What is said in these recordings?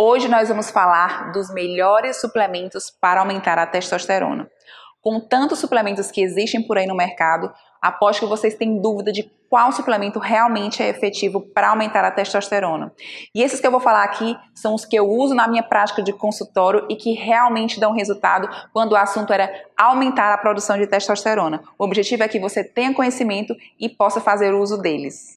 Hoje nós vamos falar dos melhores suplementos para aumentar a testosterona. Com tantos suplementos que existem por aí no mercado, aposto que vocês têm dúvida de qual suplemento realmente é efetivo para aumentar a testosterona. E esses que eu vou falar aqui são os que eu uso na minha prática de consultório e que realmente dão resultado quando o assunto era aumentar a produção de testosterona. O objetivo é que você tenha conhecimento e possa fazer uso deles.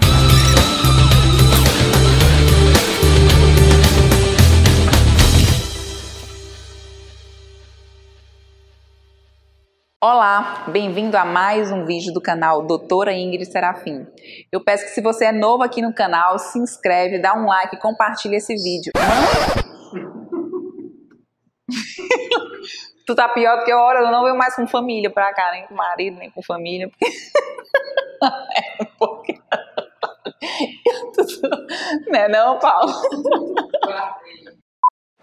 Olá, bem-vindo a mais um vídeo do canal Doutora Ingrid Serafim. Eu peço que se você é novo aqui no canal, se inscreve, dá um like, compartilha esse vídeo. tu tá pior do que eu, hora, eu não venho mais com família pra cá, nem com marido, nem com família. é porque... não é não, Paulo?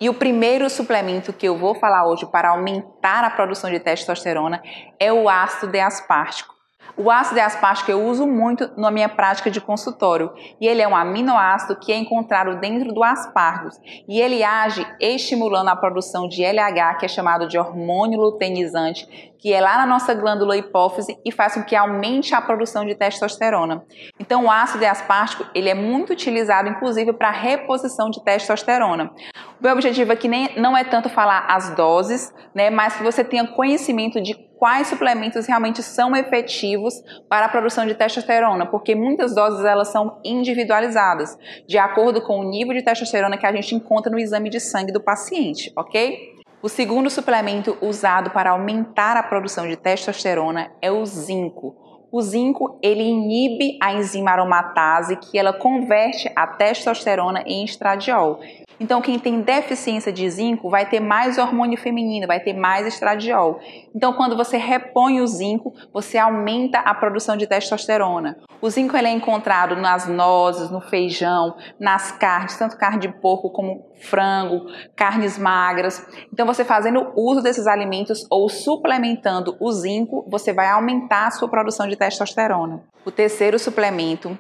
E o primeiro suplemento que eu vou falar hoje para aumentar a produção de testosterona é o ácido deaspártico. O ácido deaspártico eu uso muito na minha prática de consultório e ele é um aminoácido que é encontrado dentro do aspargos e ele age estimulando a produção de LH, que é chamado de hormônio luteinizante, que é lá na nossa glândula hipófise e faz com que aumente a produção de testosterona. Então o ácido deaspártico ele é muito utilizado inclusive para reposição de testosterona. O meu objetivo aqui nem, não é tanto falar as doses, né, mas que você tenha conhecimento de quais suplementos realmente são efetivos para a produção de testosterona, porque muitas doses elas são individualizadas, de acordo com o nível de testosterona que a gente encontra no exame de sangue do paciente, ok? O segundo suplemento usado para aumentar a produção de testosterona é o zinco. O zinco ele inibe a enzima aromatase que ela converte a testosterona em estradiol. Então, quem tem deficiência de zinco vai ter mais hormônio feminino, vai ter mais estradiol. Então, quando você repõe o zinco, você aumenta a produção de testosterona. O zinco ele é encontrado nas nozes, no feijão, nas carnes, tanto carne de porco como frango, carnes magras. Então, você fazendo uso desses alimentos ou suplementando o zinco, você vai aumentar a sua produção de testosterona. O terceiro suplemento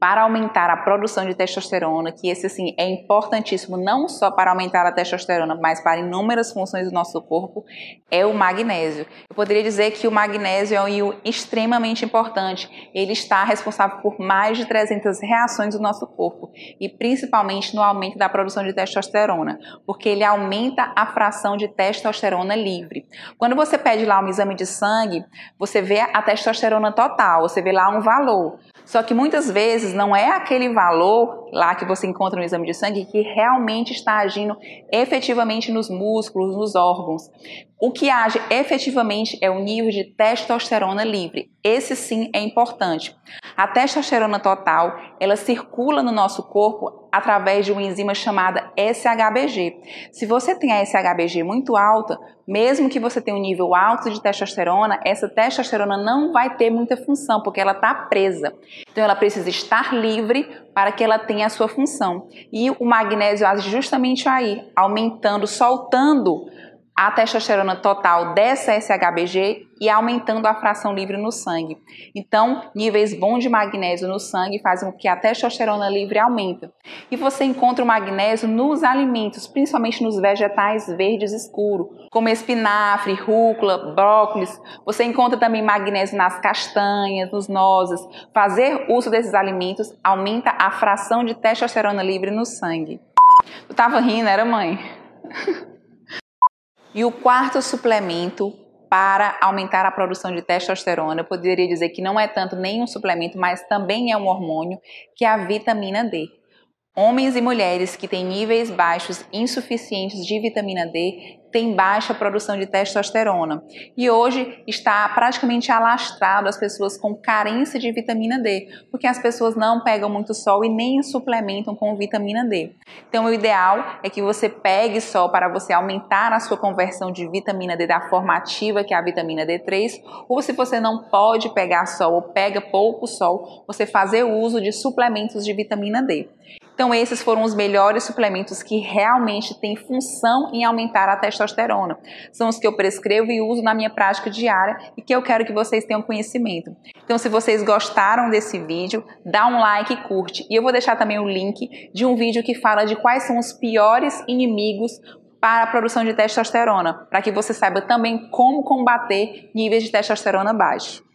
para aumentar a produção de testosterona, que esse assim é importantíssimo não só para aumentar a testosterona, mas para inúmeras funções do nosso corpo, é o magnésio. Eu poderia dizer que o magnésio é um íon extremamente importante. Ele está responsável por mais de 300 reações do nosso corpo e principalmente no aumento da produção de testosterona, porque ele aumenta a fração de testosterona livre. Quando você pede lá um exame de sangue, você vê a testosterona total, você vê lá um valor. Só que muitas vezes não é aquele valor lá que você encontra no exame de sangue que realmente está agindo efetivamente nos músculos, nos órgãos. O que age efetivamente é o nível de testosterona livre. Esse sim é importante. A testosterona total, ela circula no nosso corpo através de uma enzima chamada SHBG. Se você tem a SHBG muito alta, mesmo que você tenha um nível alto de testosterona, essa testosterona não vai ter muita função, porque ela está presa. Então ela precisa estar livre para que ela tenha a sua função. E o magnésio age justamente aí, aumentando, soltando a testosterona total dessa SHBG e aumentando a fração livre no sangue. Então, níveis bons de magnésio no sangue fazem com que a testosterona livre aumente. E você encontra o magnésio nos alimentos, principalmente nos vegetais verdes escuros, como espinafre, rúcula, brócolis. Você encontra também magnésio nas castanhas, nos nozes. Fazer uso desses alimentos aumenta a fração de testosterona livre no sangue. Tu tava rindo, era mãe? E o quarto suplemento para aumentar a produção de testosterona, eu poderia dizer que não é tanto nem um suplemento, mas também é um hormônio, que é a vitamina D. Homens e mulheres que têm níveis baixos insuficientes de vitamina D têm baixa produção de testosterona. E hoje está praticamente alastrado as pessoas com carência de vitamina D, porque as pessoas não pegam muito sol e nem suplementam com vitamina D. Então, o ideal é que você pegue sol para você aumentar a sua conversão de vitamina D da forma ativa, que é a vitamina D3, ou se você não pode pegar sol ou pega pouco sol, você fazer uso de suplementos de vitamina D. Então, esses foram os melhores suplementos que realmente têm função em aumentar a testosterona. São os que eu prescrevo e uso na minha prática diária e que eu quero que vocês tenham conhecimento. Então, se vocês gostaram desse vídeo, dá um like e curte. E eu vou deixar também o link de um vídeo que fala de quais são os piores inimigos para a produção de testosterona, para que você saiba também como combater níveis de testosterona baixos.